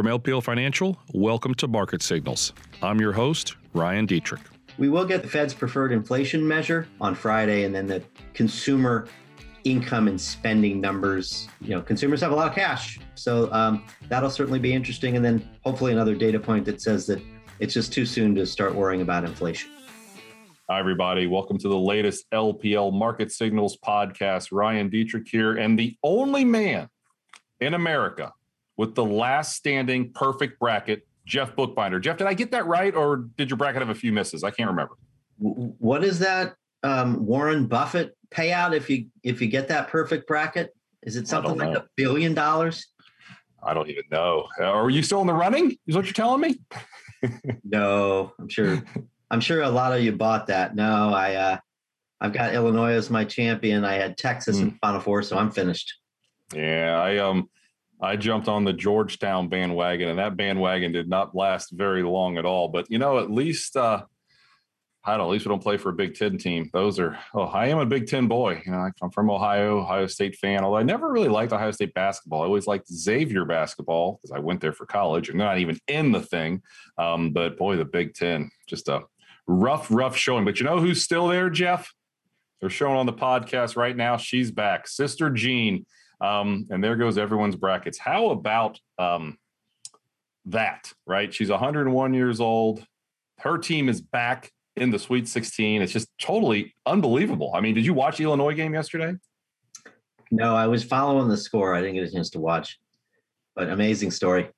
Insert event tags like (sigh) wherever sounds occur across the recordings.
From LPL Financial, welcome to Market Signals. I'm your host, Ryan Detrick. We will get the Fed's preferred inflation measure on Friday and then the consumer income and spending numbers. You know, consumers have a lot of cash. So um, that'll certainly be interesting. And then hopefully another data point that says that it's just too soon to start worrying about inflation. Hi, everybody. Welcome to the latest LPL Market Signals podcast. Ryan Detrick here, and the only man in America with the last standing perfect bracket, Jeff Buchbinder. Jeff, did I get that right, or did your bracket have a few misses? I can't remember. What is that um, Warren Buffett payout if you if you get that perfect bracket? Is it something like a billion dollars? I don't even know. Are you still in the running? Is what you're telling me? (laughs) no, I'm sure. I'm sure a lot of you bought that. No, I uh, I've got Illinois as my champion. I had Texas mm. in Final Four, so I'm finished. Yeah, I um I jumped on the Georgetown bandwagon, and that bandwagon did not last very long at all. But you know, at least uh, I don't know. At least we don't play for a Big Ten team. Those are. Oh, I am a Big Ten boy. You know, I'm from Ohio, Ohio State fan. Although I never really liked Ohio State basketball. I always liked Xavier basketball because I went there for college, and not even in the thing. Um, but boy, the Big Ten, just a rough, rough showing. But you know who's still there, Jeff? They're showing on the podcast right now. She's back, Sister Jean um, and there goes everyone's brackets. How about um, that, right? She's 101 years old. Her team is back in the Sweet 16. It's just totally unbelievable. I mean, did you watch the Illinois game yesterday? No, I was following the score. I didn't get a chance to watch, but amazing story.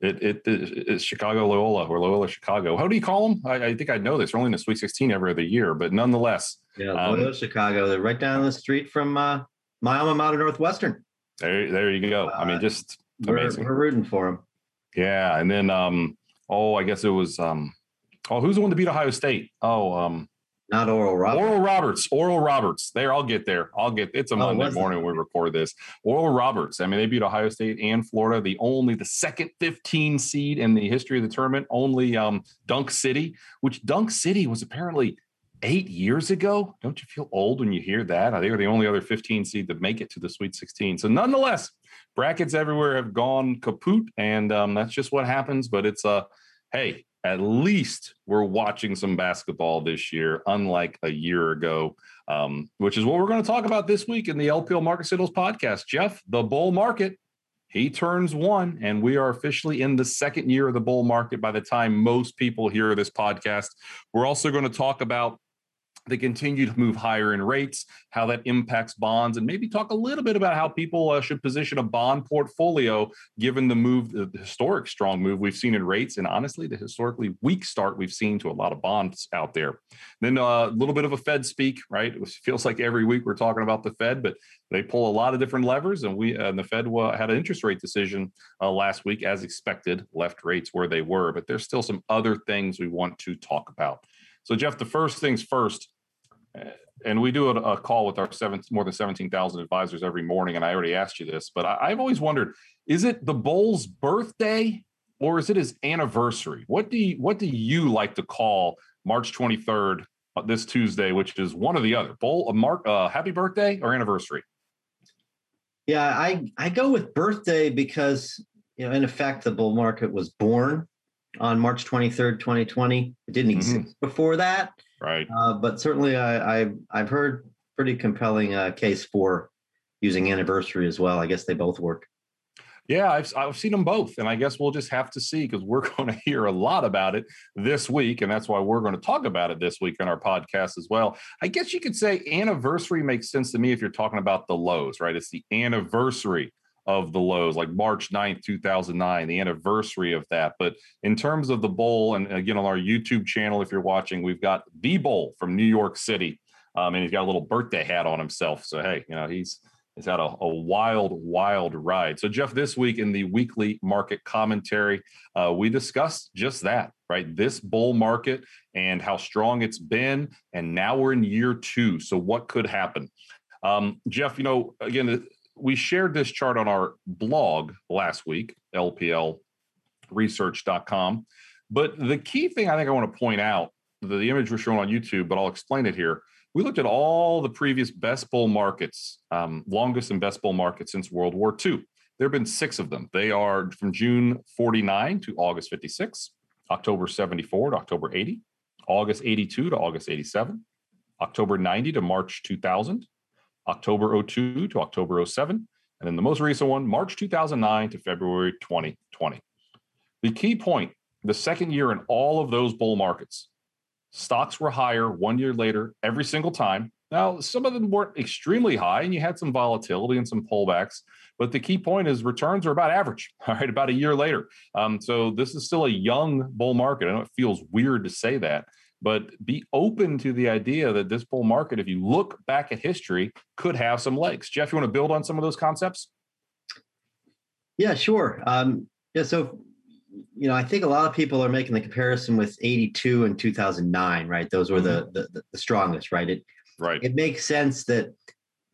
It, it, it it's Chicago Loyola or Loyola Chicago. How do you call them? I, I, think I know this. They're only in the Sweet 16 every other year, but nonetheless. Yeah, Loyola um, Chicago. They're right down the street from uh, my alma mater, Northwestern. There, there you go. Uh, I mean, uh, just amazing. We're, we're rooting for him. Yeah, and then um, oh, I guess it was um, oh, who's the one to beat Ohio State? Oh, um, not Oral Roberts. Oral Roberts. Oral Roberts. There, I'll get there. I'll get. It's a oh, Monday morning when we record this. Oral Roberts. I mean, they beat Ohio State and Florida. The only the second 15 seed in the history of the tournament. Only um, Dunk City, which Dunk City was apparently eight years ago. Don't you feel old when you hear that? They were the only other 15 seed to make it to the Sweet 16. So nonetheless, brackets everywhere have gone kaput, and um, that's just what happens. But it's a uh, hey, at least we're watching some basketball this year, unlike a year ago, um, which is what we're going to talk about this week in the LPL Market Signals podcast. Jeff, the bull market. He turns one, and we are officially in the second year of the bull market by the time most people hear this podcast. We're also going to talk about they continue to move higher in rates, how that impacts bonds, and maybe talk a little bit about how people uh, should position a bond portfolio given the move, the historic strong move we've seen in rates, and honestly, the historically weak start we've seen to a lot of bonds out there. Then uh, a little bit of a Fed speak, right? It feels like every week we're talking about the Fed, but they pull a lot of different levers, and we and the Fed uh, had an interest rate decision uh, last week, as expected, left rates where they were, but there's still some other things we want to talk about. So, Jeff, the first things first, and we do a, a call with our seven, more than 17,000 advisors every morning. And I already asked you this, but I, I've always wondered is it the Bull's birthday or is it his anniversary? What do you, what do you like to call March 23rd, uh, this Tuesday, which is one or the other? Bull, a mark, uh, happy birthday or anniversary? Yeah, I, I go with birthday because, you know, in effect, the bull market was born on March 23rd, 2020. It didn't mm-hmm. exist mm-hmm. before that. Right. Uh, but certainly I, have I've heard pretty compelling uh, case for using anniversary as well. I guess they both work. Yeah, I've, I've seen them both. And I guess we'll just have to see because we're (laughs) going to hear a lot about it this week. And that's why we're going to talk about it this week on our podcast as well. I guess you could say anniversary makes sense to me if you're talking about the lows, right? It's the anniversary of the lows, like March 9th, 2009, the anniversary of that. But in terms of the bowl, and again, on our YouTube channel, if you're watching, we've got the bowl from New York City. Um, and he's got a little birthday hat on himself. So, hey, you know, he's, he's had a, a wild, wild ride. So, Jeff, this week in the weekly market commentary, uh, we discussed just that, right? This bull market and how strong it's been. And now we're in year two. So, what could happen? Um, Jeff, you know, again, we shared this chart on our blog last week, lplresearch.com. But the key thing I think I want to point out, the, the image was shown on YouTube, but I'll explain it here. We looked at all the previous best bull markets, um, longest and best bull markets since World War II. There have been six of them. They are from June 49 to August 56, October 74 to October 80, August 82 to August 87, October 90 to March 2000, October 02 to October 07, and then the most recent one, March 2009 to February 2020. The key point the second year in all of those bull markets, stocks were higher one year later every single time. Now, some of them weren't extremely high, and you had some volatility and some pullbacks. But the key point is returns are about average, (laughs) all right, about a year later. Um, so this is still a young bull market. I know it feels weird to say that, but be open to the idea that this bull market, if you look back at history, could have some legs. Jeff, you want to build on some of those concepts? Yeah, sure. Um, yeah, so you know, I think a lot of people are making the comparison with 82 and 2009, right? Those were mm-hmm. the, the, the strongest, right? It right. It makes sense that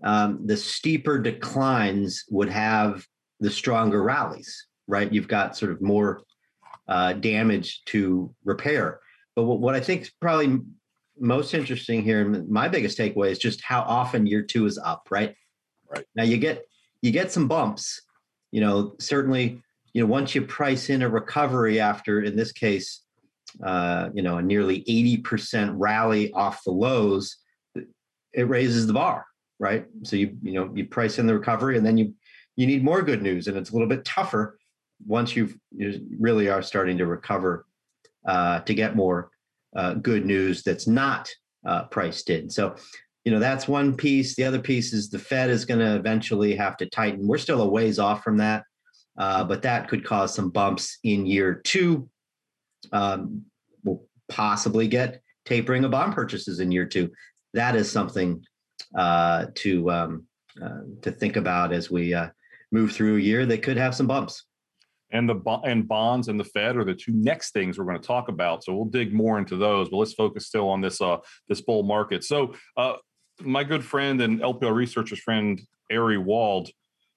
um, the steeper declines would have the stronger rallies, right? You've got sort of more uh, damage to repair. But what, I think is probably most interesting here, and my biggest takeaway is just how often year two is up, right? Right. Now you get you get some bumps. You know, certainly, you know, once you price in a recovery after, in this case, uh, you know, a nearly 80% rally off the lows, it raises the bar, right? So you you know you price in the recovery, and then you you need more good news, and it's a little bit tougher once you've you really are starting to recover uh, to get more uh, good news that's not uh, priced in. So you know that's one piece. The other piece is the Fed is going to eventually have to tighten. We're still a ways off from that, uh, but that could cause some bumps in year two. Um, we'll possibly get tapering of bond purchases in year two. That is something uh, to um, to think about as we move through a year that could have some bumps. And the and bonds and the Fed are the two next things we're going to talk about. So we'll dig more into those, but let's focus still on this uh, this bull market. So uh, my good friend and LPL researcher's friend Ari Wald,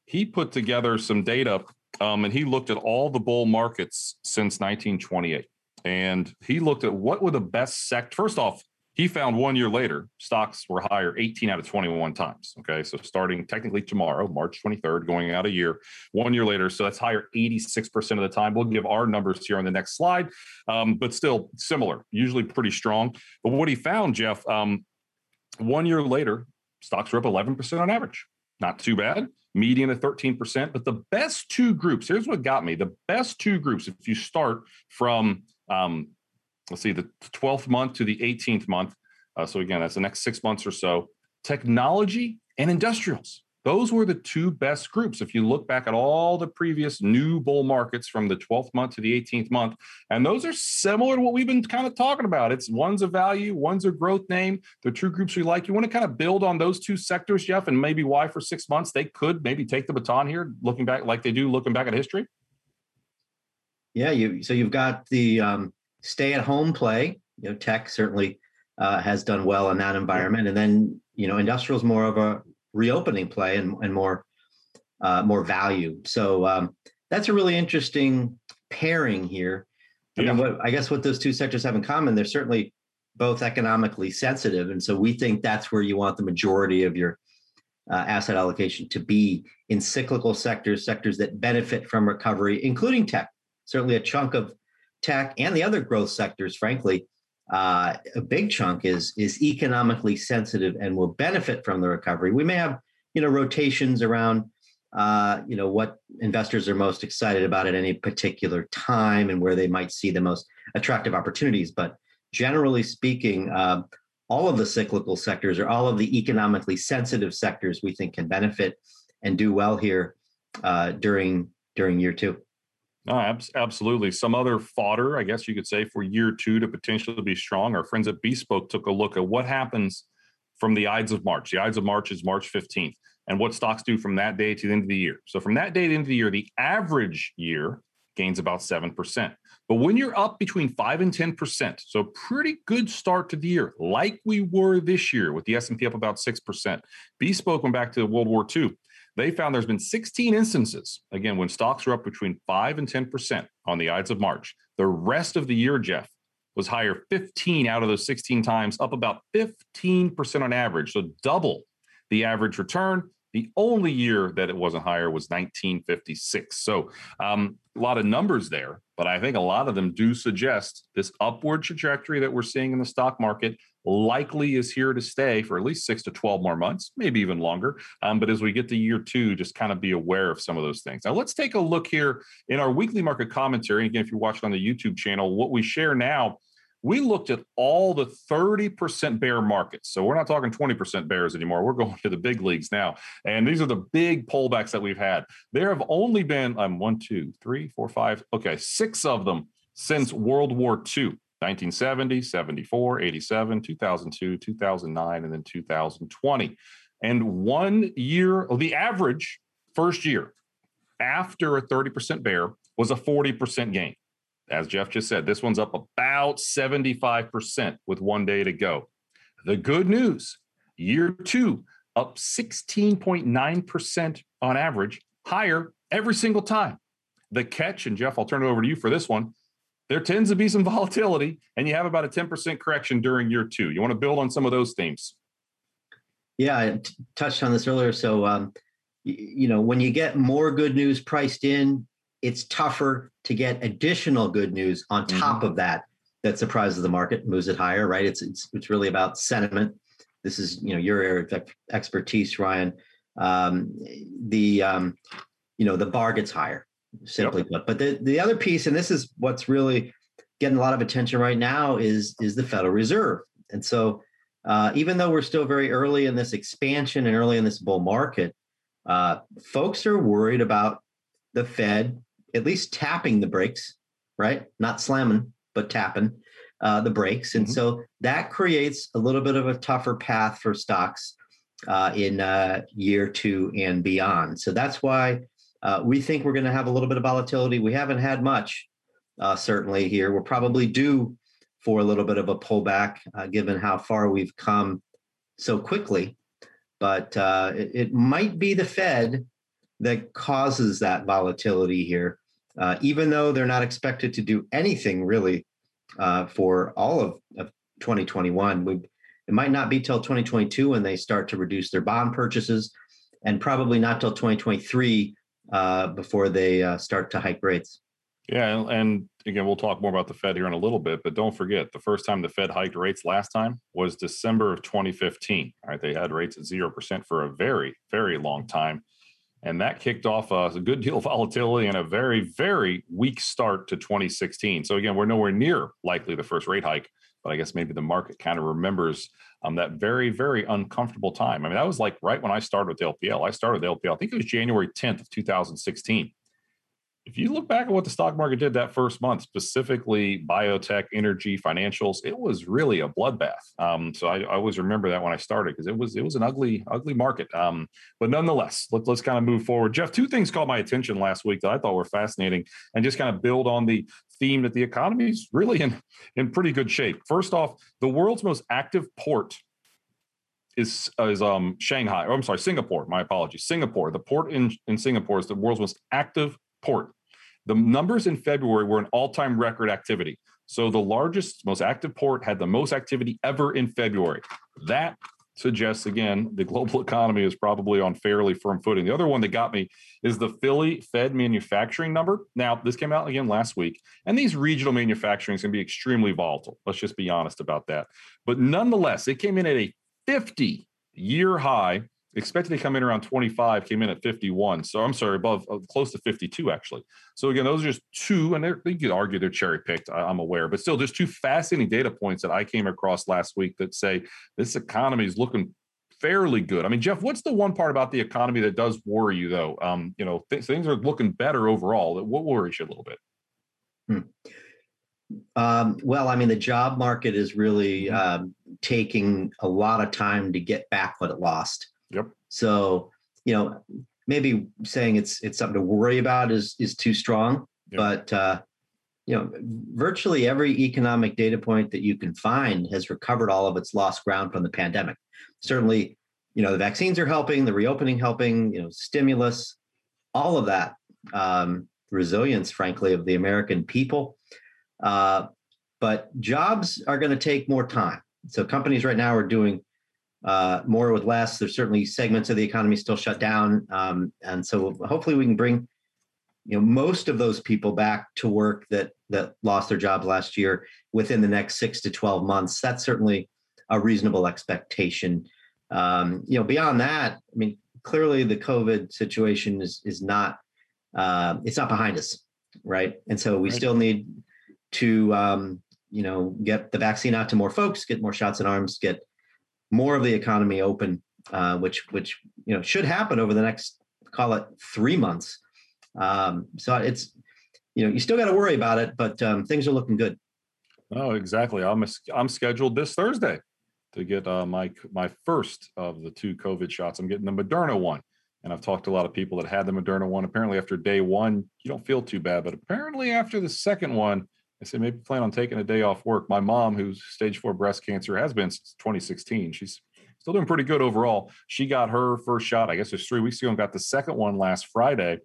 he put together some data um, and he looked at all the bull markets since 1928 and he looked at what were the best sect. First off, he found one year later, stocks were higher 18 out of 21 times. Okay. So starting technically tomorrow, March 23rd, going out a year, one year later. So that's higher 86% of the time. We'll give our numbers here on the next slide, um, but still similar, usually pretty strong. But what he found, Jeff, um, one year later, stocks were up 11% on average. Not too bad. Median at 13%. But the best two groups, here's what got me the best two groups, if you start from um, let's see, the 12th month to the 18th month. Uh, so again, that's the next six months or so. Technology and industrials. Those were the two best groups. If you look back at all the previous new bull markets from the 12th month to the 18th month, and those are similar to what we've been kind of talking about. It's one's a value, one's a growth name. The true groups we like. You want to kind of build on those two sectors, Jeff, and maybe why for six months they could maybe take the baton here, looking back like they do, looking back at history. Yeah, you so you've got the um, stay at home play. You know, tech certainly uh, has done well in that environment, and then you know, industrial is more of a reopening play and, and more uh, more value. So um, that's a really interesting pairing here. I yeah. mean, what I guess what those two sectors have in common, they're certainly both economically sensitive, and so we think that's where you want the majority of your uh, asset allocation to be in cyclical sectors, sectors that benefit from recovery, including tech. Certainly, a chunk of tech and the other growth sectors, frankly, uh, a big chunk is is economically sensitive and will benefit from the recovery. We may have you know rotations around uh, you know what investors are most excited about at any particular time and where they might see the most attractive opportunities. But generally speaking, uh, all of the cyclical sectors or all of the economically sensitive sectors we think can benefit and do well here uh, during during year two. No, absolutely. Some other fodder, I guess you could say, for year two to potentially be strong. Our friends at Bespoke took a look at what happens from the Ides of March. The Ides of March is March 15th, and what stocks do from that day to the end of the year. So, from that day to the end of the year, the average year gains about 7%. But when you're up between 5 and 10%, so pretty good start to the year, like we were this year with the S&P up about 6%. Bespoke went back to World War II they found there's been 16 instances, again, when stocks were up between 5 and 10% on the Ides of March. The rest of the year, Jeff, was higher 15 out of those 16 times, up about 15% on average. So double the average return. The only year that it wasn't higher was 1956. So um, a lot of numbers there, but I think a lot of them do suggest this upward trajectory that we're seeing in the stock market likely is here to stay for at least six to 12 more months, maybe even longer. Um, but as we get to year two, just kind of be aware of some of those things. Now, let's take a look here in our weekly market commentary. Again, if you're watching on the YouTube channel, what we share now we looked at all the 30% bear markets. So we're not talking 20% bears anymore. We're going to the big leagues now. And these are the big pullbacks that we've had. There have only been um, one, two, three, four, five, okay, six of them since World War II. 1970, 74, 87, 2002, 2009, and then 2020. And one year, the average first year after a 30% bear was a 40% gain as Jeff just said, this one's up about 75% with one day to go. The good news year two, up 16.9% on average, higher every single time. The catch, and Jeff, I'll turn it over to you for this one. There tends to be some (laughs) volatility, and you have about a 10% correction during year two. You want to build on some of those themes? Yeah, I t- touched on this earlier. So, um, you know, when you get more good news priced in, it's tougher to get additional good news on top mm-hmm. of that that surprises the market, moves it higher, right? It's it's it's really about sentiment. This is you know your area of expertise, Ryan. Um, the um, you know the bar gets higher, simply yep. put. But the the other piece, and this is what's really getting a lot of attention right now, is is the Federal Reserve. And so, uh, even though we're still very early in this expansion and early in this bull market, uh, folks are worried about the Fed at least tapping the brakes, right? Not slamming, but tapping uh, the brakes. And mm-hmm. so that creates a little bit of a tougher path for stocks uh, in uh, year two and beyond. So that's why uh, we think we're going to have a little bit of volatility. We haven't had much, uh, certainly here. We're probably due for a little bit of a pullback, uh, given how far we've come so quickly. But it, it might be the Fed that causes that volatility here, uh, even though they're not expected to do anything really uh, for all of, of 2021. We, it might not be till 2022 when they start to reduce their bond purchases, and probably not till 2023 uh, before they uh, start to hike rates. Yeah, and again, we'll talk more about the Fed here in a little bit, but don't forget the first time the Fed hiked rates last time was December of 2015. All right, they had rates at 0% for a very, very long time. And that kicked off a, good deal of (laughs) volatility and a very, very weak start to 2016. So, again, we're nowhere near likely the first rate hike, but I guess maybe the market kind of remembers um, that very, very uncomfortable time. I mean, that was like right when I started with LPL. I started with LPL, I think it was January 10th of 2016 if you look back at what the stock market did that first month, specifically biotech, energy, financials, it was really a bloodbath. Um, so I, I, always remember that when I started because it was it was an ugly ugly market. Um, but nonetheless, let, let's kind of move forward. Jeff, two things caught my attention last week that I thought were fascinating, and just kind of build on the theme that the economy is really in in pretty good shape. First off, the world's most active port is is um Shanghai. Or I'm sorry, Singapore. My apologies, Singapore. The port in in Singapore is the world's most active port. The numbers in February were an all time record activity. So the largest, most active port had the most activity ever in February. That suggests, again, the global (laughs) economy is probably on fairly firm footing. The other one that got me is the Philly Fed manufacturing number. Now, this came out again last week, and these regional manufacturing is going to be extremely volatile. Let's just be honest about that. But nonetheless, it came in at a 50 year high expected to come in around 25 came in at 51 so i'm sorry above uh, close to 52 actually. So again those are just two and you could argue they're cherry picked i'm aware. But still just two fascinating data points that i came across last week that say this economy is looking fairly good. I mean jeff what's the one part about the economy that does worry you though? Um, you know th- things are looking better overall. What worries you a little bit? Hmm. Um, well, I mean, the job market is really mm-hmm. um, taking a lot of time to get back what it lost. Yep. So, you know, maybe saying it's it's something to worry about is is too strong, yep. but uh, you know, virtually every economic data point that you can find has recovered all of its lost ground from the pandemic. Certainly, you know, the vaccines are helping, the reopening helping, you know, stimulus, all of that, um, resilience, frankly, of the American people. Uh, but jobs are going to take more time. So companies right now are doing uh, more with less. There's certainly segments of the economy still shut down, um, and so hopefully we can bring you know most of those people back to work that that lost their jobs last year within the next six to 12 months that's certainly a reasonable expectation um, you know beyond that i mean clearly the covid situation is is not uh, it's not behind us right and so we right. still need to um, you know get the vaccine out to more folks get more shots in arms get more of the economy open uh, which which you know should happen over the next call it three months um, so it's you know you still got to worry about it, but um, things are looking good. Oh, exactly. I'm a, I'm scheduled this Thursday to get uh, my my first of the two COVID shots. I'm getting the Moderna one, and I've talked to a lot of people that had the Moderna one. Apparently, after day one, you don't feel too bad, but apparently after the second one, I said maybe plan on taking a day off work. My mom, who's stage four breast cancer, has been since 2016. She's still doing pretty good overall. She got her first shot, I guess it was three weeks ago, and got the second one last Friday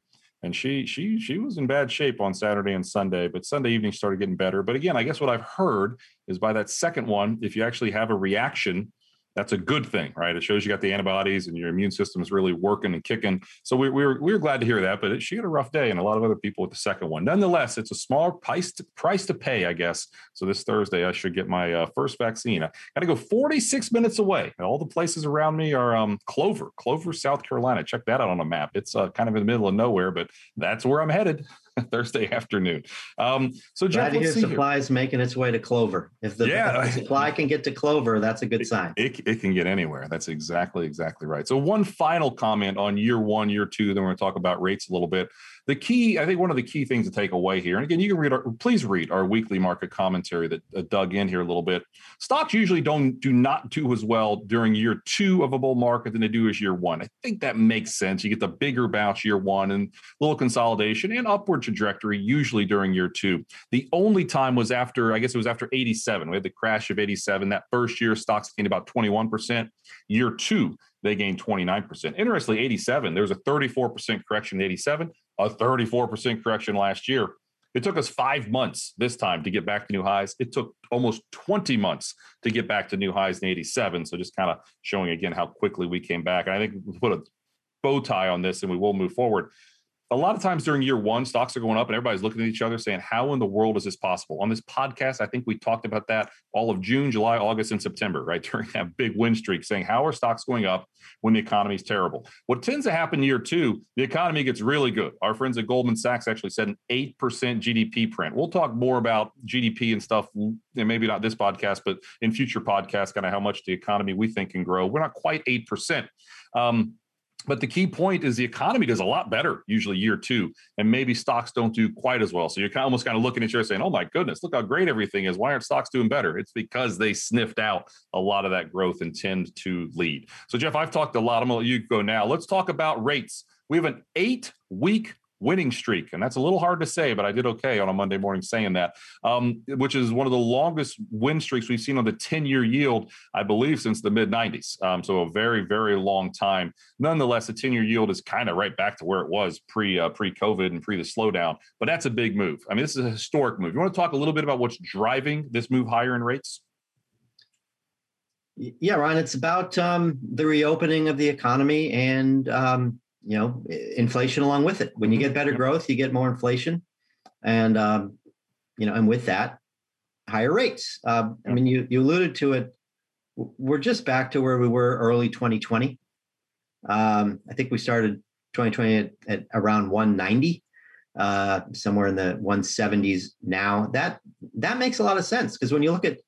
and she she she was in bad shape on Saturday and Sunday, but Sunday evening started getting better. But again, I guess what I've heard is by that second one, if you actually have a reaction that's a good thing, right? It shows you got the antibodies and your immune system is really working and kicking. So we, we, were, we were glad to hear that, but it, she had a rough day and a lot of other people with the second one. Nonetheless, it's a small price to, price to pay, I guess. So this Thursday, I should get my uh, first vaccine. I got to go 46 minutes away. All the places around me are um, Clover, Clover, South Carolina. Check that out on a map. It's uh, kind of in the middle of nowhere, but that's where I'm headed. (laughs) Thursday afternoon. Um, so Jeff, Glad to hear supplies here. making its way to Clover. If the, yeah, if the supply can get to Clover, that's a good it, sign. It, it can get anywhere. That's exactly exactly right. So one final comment on year one, year two. Then we're going to talk about rates a little bit the key, I think, one of the key things to take away here, and again, you can read, our, please read our weekly market commentary that uh, dug in here a little bit. Stocks usually don't do not do as well during year two of a bull market than they do as year one. I think that makes sense. You get the bigger bounce year one and little consolidation and upward trajectory usually during year two. The only time was after, I guess it was after 87. We had the crash of 87. That first year, stocks gained about 21%. Year two, they gained 29%. Interestingly, 87, there was a 34% correction in 87, a 34% correction last year. It took us five months this time to get back to new highs. It took almost 20 months to get back to new highs in 87. So just kind of showing again how quickly we came back. And I think we put a bow tie on this and we will move forward a lot of times during year one, stocks are going up and everybody's looking at each other saying, How in the world is this possible? On this podcast, I think we talked about that all of June, July, August, and September, right? (laughs) During that big win streak, saying, How are stocks going up when the economy is terrible? What tends to happen year two, the economy gets really good. Our friends at Goldman Sachs actually said an 8% GDP print. We'll talk more about GDP and stuff, and maybe not this podcast, but in future podcasts, kind of how much the economy we think can grow. We're not quite 8%. Um, but the key point is the economy does a lot better usually year two, and maybe stocks don't do quite as well. So you're kind of almost kind of looking at you saying, "Oh my goodness, look how great everything is. Why aren't stocks doing better?" It's because they sniffed out a lot of that growth and tend to lead. So Jeff, I've talked a lot. I'm gonna let you go now. Let's talk about rates. We have an eight week winning streak. And that's a little hard to say, but I did okay on a Monday morning saying that, um, which is one of the longest win streaks we've seen on the 10 year yield, I believe, since the mid 90s. Um, so a very, very long time. Nonetheless, the 10 year yield is kind of right back to where it was pre uh, pre COVID and pre the slowdown. But that's a big move. I mean, this is a historic move. You want to talk a little bit about what's driving this move higher in rates? Yeah, Ryan, it's about um, the reopening of the economy and um, you know inflation along with it. When you get better growth, you get more inflation, and um, you know, and with that, higher rates. Uh, I mean, you you alluded to it. We're just back to where we were early 2020. Um, I think we started 2020 at, at around 190, uh, somewhere in the 170s now. That that makes a lot of sense because when you look at,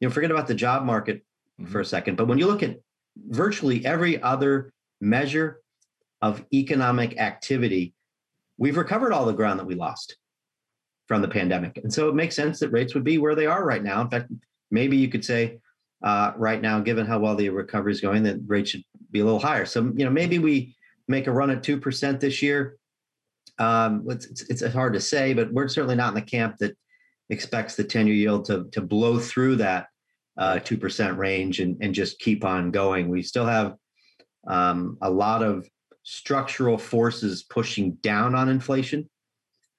you know, forget about the job market mm-hmm. for a second, but when you look at virtually every other measure of economic activity, we've recovered all the ground that we lost from the pandemic. And so it makes sense that rates would be where they are right now. In fact, maybe you could say uh, right now, given how well the recovery is going, that rates should be a little higher. So, you know, maybe we make a run at 2% this year. Um, it's, it's, hard to say, but we're certainly not in the camp that expects the 10 year yield to, to blow through that uh, 2% range and, and just keep on going. We still have um, a lot of structural forces pushing down on inflation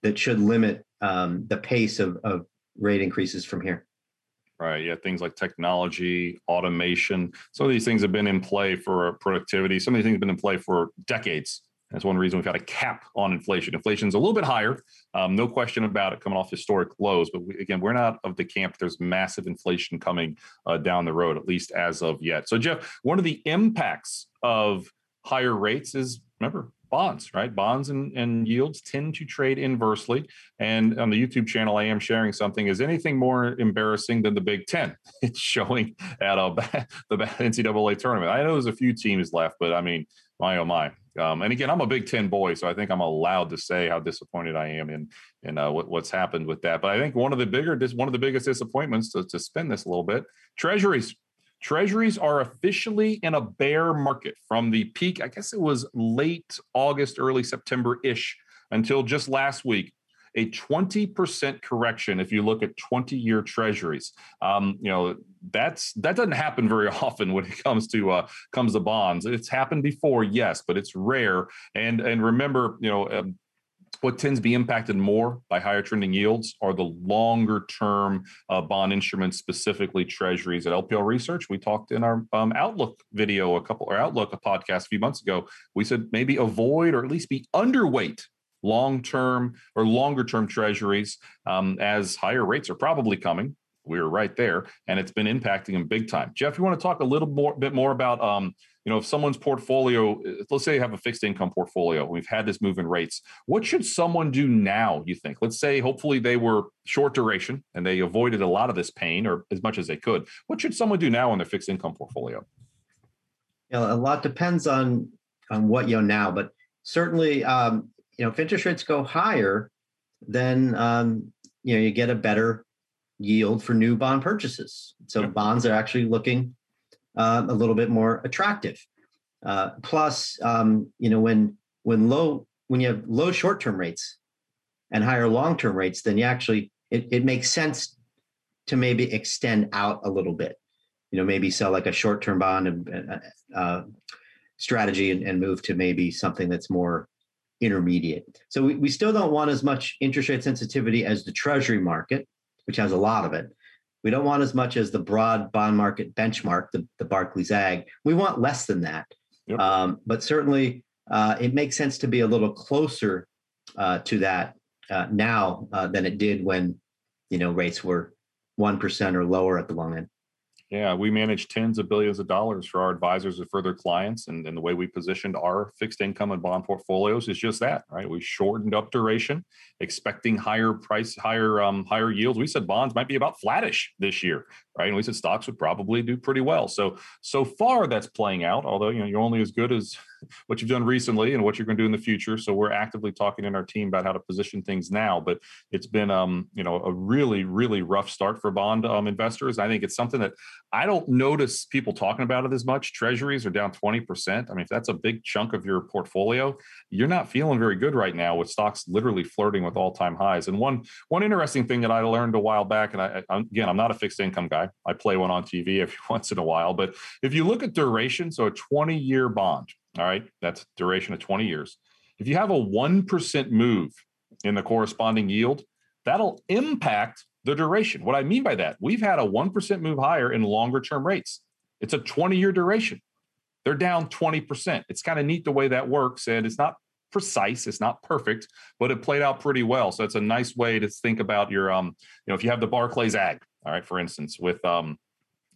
that should limit um, the pace of, of rate increases from here. right? Yeah, things like technology, automation. Some of these things have been in play for productivity. Some of these things have been in play for decades. That's one reason we've had a cap on inflation. Inflation's a little bit higher, um, no question about it, coming off historic lows. But we, again, we're not of the camp. There's massive inflation coming uh, down the road, at least as of yet. So, Jeff, one of the impacts of higher rates is remember bonds, right? Bonds and, and yields tend to trade inversely. And on the YouTube channel, I am sharing something. Is anything more embarrassing than the Big Ten? (laughs) It's showing at a, (laughs) the NCAA tournament. I know there's a few teams left, but I mean, my oh my. Um, and again, I'm a Big Ten boy, so I think I'm allowed to say how disappointed I am in in uh, what, what's happened with that. But I think one of the bigger, one of the biggest disappointments to, to spin this a little bit, Treasuries. Treasuries are officially in a bear market from the peak. I guess it was late August, early September ish until just last week. A 20% correction if you look at 20 year treasuries. Um, you know, that's that doesn't happen very (laughs) often when it comes to uh, comes to bonds. It's happened before, yes, but it's rare. And and remember, you know, um, what tends to be impacted more by higher trending yields are the longer term uh, bond instruments, specifically treasuries. At LPL Research, we talked in our um, Outlook video a couple or Outlook a podcast a few months ago. We said maybe avoid or at least be underweight long term or longer term treasuries um, as higher rates are probably coming we were right there, and it's been impacting them big time. Jeff, you want to talk a little more, bit more about, um, you know, if someone's portfolio, let's say you have a fixed income portfolio, we've had this move in rates. What should someone do now? You think? Let's say, hopefully, they were short duration and they avoided a lot of this pain, or as much as they could. What should someone do now in their fixed income portfolio? You know, a lot depends on on what you know now, but certainly, um, you know, if interest rates go higher, then um, you know you get a better yield for new bond purchases. So yeah. bonds are actually looking uh, a little bit more attractive. Uh, plus, um, you know, when when low when you have low short term rates and higher long term rates, then you actually it, it makes sense to maybe extend out a little bit. You know, maybe sell like a short term bond and, uh, strategy and, and move to maybe something that's more intermediate. So we, we still don't want as much interest rate sensitivity as the treasury market which has a lot of it. We don't want as much as the broad bond market benchmark, the, the Barclays Agg. We want less than that. Yep. Um, but certainly, uh, it makes sense to be a little closer uh, to that uh, now uh, than it did when you know rates were one percent or lower at the long end. Yeah, we manage tens of billions of dollars for our advisors and further clients. And, and the way we positioned our fixed income and bond portfolios is just that, right? We shortened up duration, expecting higher price, higher, um, higher yields. We said bonds might be about flattish this year, right? And we said stocks would probably do pretty well. So, so far that's playing out, although, you know, you're only as good as (laughs) what you've done recently and what you're going to do in the future. So we're actively talking in our team about how to position things now. But it's been, um, you know, a really, really rough start for bond um, investors. I think it's something that I don't notice people talking about it as much. Treasuries are down 20%. I mean, if that's a big chunk of your portfolio, you're not feeling very good right now with stocks literally flirting with all-time highs. And one one interesting thing that I learned a while back, and I, again, I'm not a fixed income guy. I play one on TV every (laughs) once in a while. But if you look at duration, so a 20-year bond, all right, that's duration of 20 years. If you have a 1% move in the corresponding yield, that'll impact the duration. What I mean by that, we've had a 1% move higher in longer term rates. It's a 20 year duration. They're down 20%. It's kind of neat the way that works. And it's not precise, it's not perfect, but it played out pretty well. So it's a nice way to think about your, um, you know, if you have the Barclays Agg, all right, for instance, with um,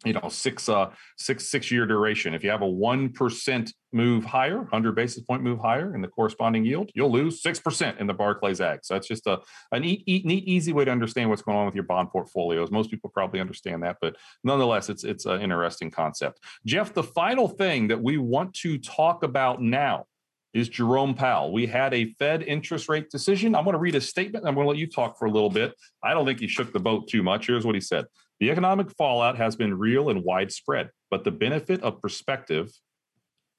you know six uh six six year duration if you have a one percent move higher 100 basis point move higher in the corresponding yield you'll lose six percent in the barclays Agg so that's just a, a neat, neat easy way to understand what's going on with your bond portfolios most people probably understand that but nonetheless it's it's an interesting concept jeff the final thing that we want to talk about now is Jerome Powell. We had a Fed interest rate decision. I'm going to read a statement. I'm going to let you talk for a little bit. I don't think he shook the boat too much. Here's what he said the economic fallout has been real and widespread, but the benefit of perspective,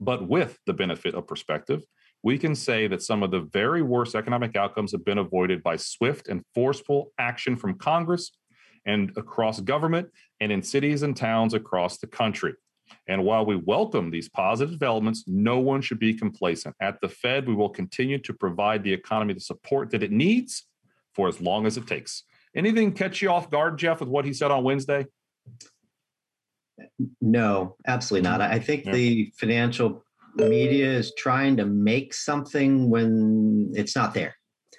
but with the benefit of perspective, we can say that some of the very worst economic outcomes have been avoided by swift and forceful action from Congress and across government and in cities and towns across the country. And while we welcome these positive developments, no one should be complacent. At the Fed, we will continue to provide the economy the support that it needs for as long as it takes. Anything catch you off guard, Jeff, with what he said on Wednesday? No, absolutely not. I think yeah. the financial media is trying to make something when it's not there.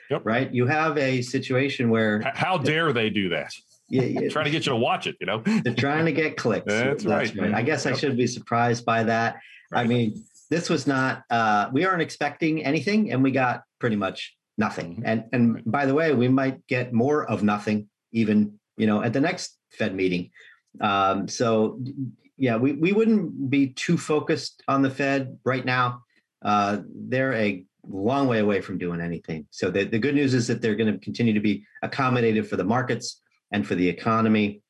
Yep. Right? You have a situation where how dare they do that? Yeah, yeah. (laughs) trying to get you to watch it, you know. (laughs) They're trying to get clicks. (laughs) That's, That's right. right. I guess yep. I should be surprised by that. Right. I mean, this was not uh we aren't expecting anything and we got pretty much nothing. Mm-hmm. And and by the way, we might get more of nothing even, you know, at the next Fed meeting. Um, so yeah, we, we wouldn't be too focused on the Fed right now. Uh, they're a long way away from doing anything. So the, the good news is that they're going to continue to be accommodative for the markets and for the economy,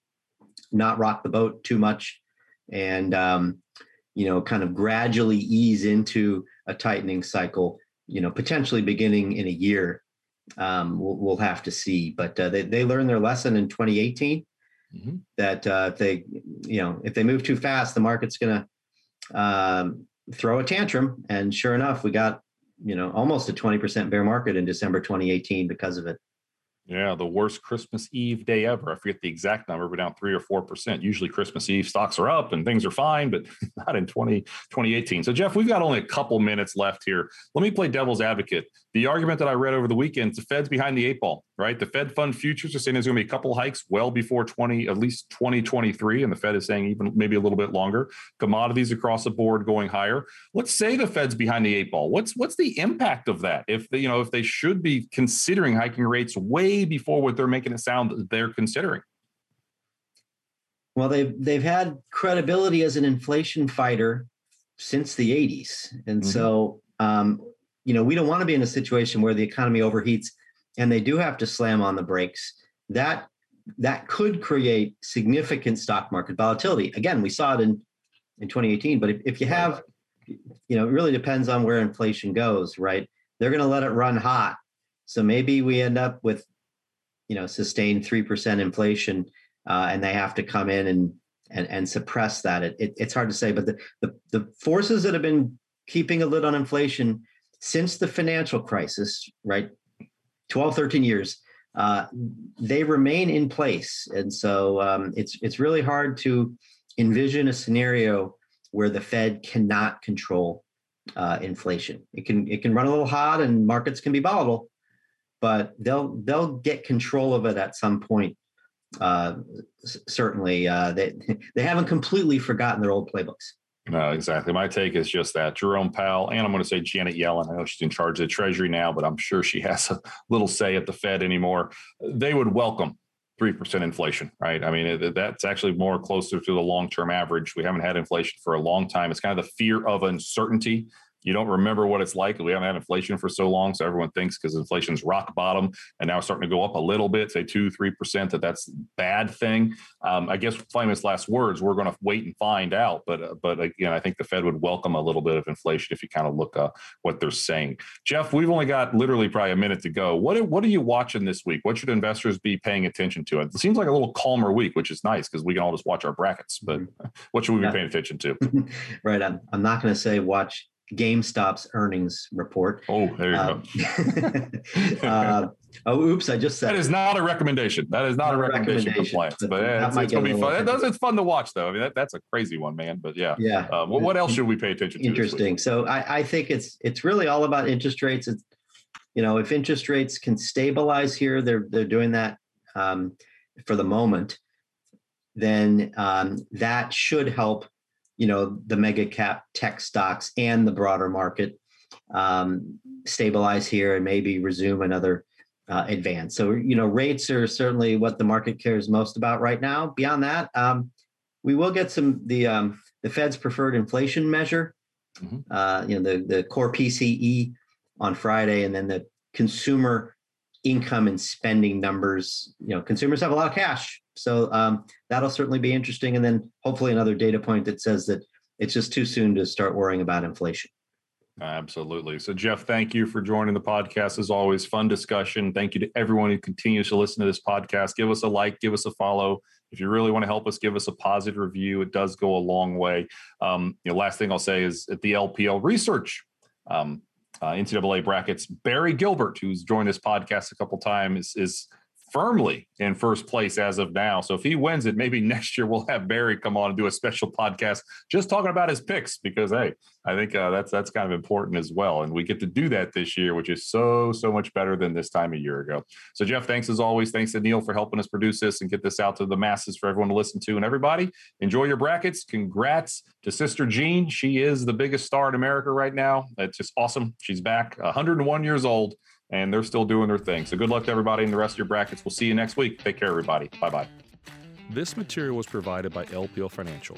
not rock the boat too much, and um, you know, kind of gradually ease into a tightening cycle. You know, potentially beginning in a year. Um, we'll, we'll, have to see, but uh, they they learned their lesson in 2018 mm-hmm. that uh, if they, you know, if they move too fast, the market's going to um, throw a tantrum. And sure enough, we got, you know, almost a 20% bear market in December 2018 because of it. Yeah, the worst Christmas Eve day ever. I forget the exact number, but down three or four percent. Usually Christmas Eve stocks are up and things are fine, but (laughs) not in 20, 2018. So, Jeff, we've got only a couple minutes left here. Let me play devil's advocate. The argument that I read over the weekend, the Fed's behind the eight ball, right? The Fed fund futures are saying there's going to be a couple hikes well before 20, at least 2023. And the Fed is saying even maybe a little bit longer. Commodities across the board going higher. Let's say the Fed's behind the eight ball. What's what's the impact of that? If they, you know, if they should be considering hiking rates way before what they're making it sound that they're considering. Well, they've they've had credibility as an inflation fighter since the 80s. And mm-hmm. so um, you know, we don't want to be in a situation where the economy overheats and they do have to slam on the brakes. That that could create significant stock market volatility. Again, we saw it in in 2018. But if, if you have, you know, it really depends on where inflation goes, right? They're going to let it run hot. So maybe we end up with, you know, sustained three percent inflation, uh, and they have to come in and and and suppress that. It, it, it's hard to say, but the, the the forces that have been keeping a lid on inflation since the financial crisis, right? 12, 13 years, uh, they remain in place. And so um, it's, it's really hard to envision a scenario where the Fed cannot control uh, inflation. It can, it can run a little hot and markets can be volatile, but they'll, they'll get control of it at some point. Uh, certainly, uh, they, (laughs) they haven't completely forgotten their old playbooks. No, exactly. My take is just that Jerome Powell, and I'm going to say Janet Yellen. I know she's in charge of the Treasury now, but I'm sure she (laughs) has a little say at the Fed anymore. They would welcome 3% inflation, right? I mean, that's actually more closer to the long term average. We haven't had inflation for a long time. It's kind of the fear of uncertainty you don't remember what it's like. We haven't had inflation for so long, so everyone thinks because inflation's rock bottom and now it's starting to go up a little bit, say two, three percent, that that's bad thing. Um, I guess famous last words. We're going to wait and find out. But uh, but again, I think the Fed would welcome a little bit of inflation if you kind of look uh, what they're saying. Jeff, we've only got literally probably a minute to go. What are, what are you watching this week? What should investors be paying attention to? It seems like a little calmer week, which is nice because we can all just watch our brackets. But mm-hmm. (laughs) what should we yeah. be paying attention to? (laughs) right. I'm, I'm not going to say watch GameStop's earnings report. Oh, there you um, go. (laughs) uh, oh, oops! I just said that is not a recommendation. That is not, not a recommendation, recommendation compliance. But it's, it's gonna be fun. It does, it's fun to watch, though. I mean, that, that's a crazy one, man. But yeah, yeah. Uh, well, what else should we pay attention to? Interesting. So I, I think it's it's really all about interest rates. It's you know if interest rates can stabilize here, they're they're doing that um, for the moment. Then um, that should help you know the mega cap tech stocks and the broader market um, stabilize here and maybe resume another uh, advance. So you know rates are certainly what the market cares most about right now. Beyond that, um, we will get some the um, the Fed's preferred inflation measure. Mm-hmm. Uh, you know the the core PCE on Friday, and then the consumer income and spending numbers. You know, consumers have a lot of cash, so um, that'll certainly be interesting. And then hopefully another data point that says that it's just too soon to start worrying about inflation. Absolutely. So, Jeff, thank you for joining the podcast. As always, fun discussion. Thank you to everyone who continues to listen to this podcast. Give us a like, give us a follow. If you really want to help us, give us a positive review. It does go a long way. Um, you know, last thing I'll say is at the LPL research, um, uh, NCAA brackets, Barry Gilbert, who's joined this podcast a couple times, is, is firmly in first place as of now. So if he wins it, maybe (laughs) next year we'll have Barry come on and do a special podcast just talking about his picks because hey, I think uh, that's that's kind of important as well, and we get to do that this year, which is so so much better than this time a year ago. So Jeff, thanks as always. Thanks to Neil for helping us produce this and get this out to the masses for everyone to listen to. And everybody, enjoy your brackets. Congrats to Sister Jean. She is the biggest star in America right now. It's just awesome. She's back, 101 years old and they're still doing their thing. So good luck to everybody in the rest of your brackets. We'll see you next week. Take care, everybody. Bye bye. This material was provided by LPL Financial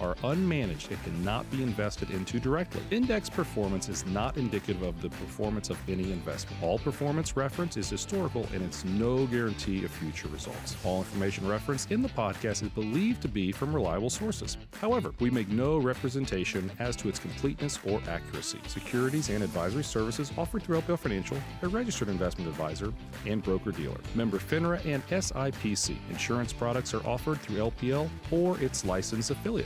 are unmanaged and cannot be invested into directly. Index performance is not indicative of the performance of any investment. All performance reference is historical and it's no guarantee of future results. All information referenced in the podcast is believed to be from reliable sources. However, we make no representation as to its completeness or accuracy. Securities and advisory services offered through LPL Financial, a registered investment advisor and broker dealer. Member FINRA and SIPC. Insurance products are offered through LPL or its licensed affiliates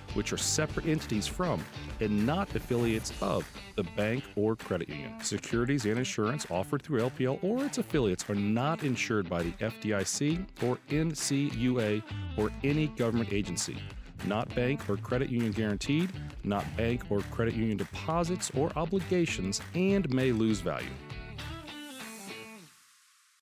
which are separate entities from and not affiliates of the bank or credit union. Securities and insurance offered through LPL or its affiliates are not insured by the FDIC or NCUA or any government agency. Not bank or credit union guaranteed, not bank or credit union deposits or obligations, and may lose value.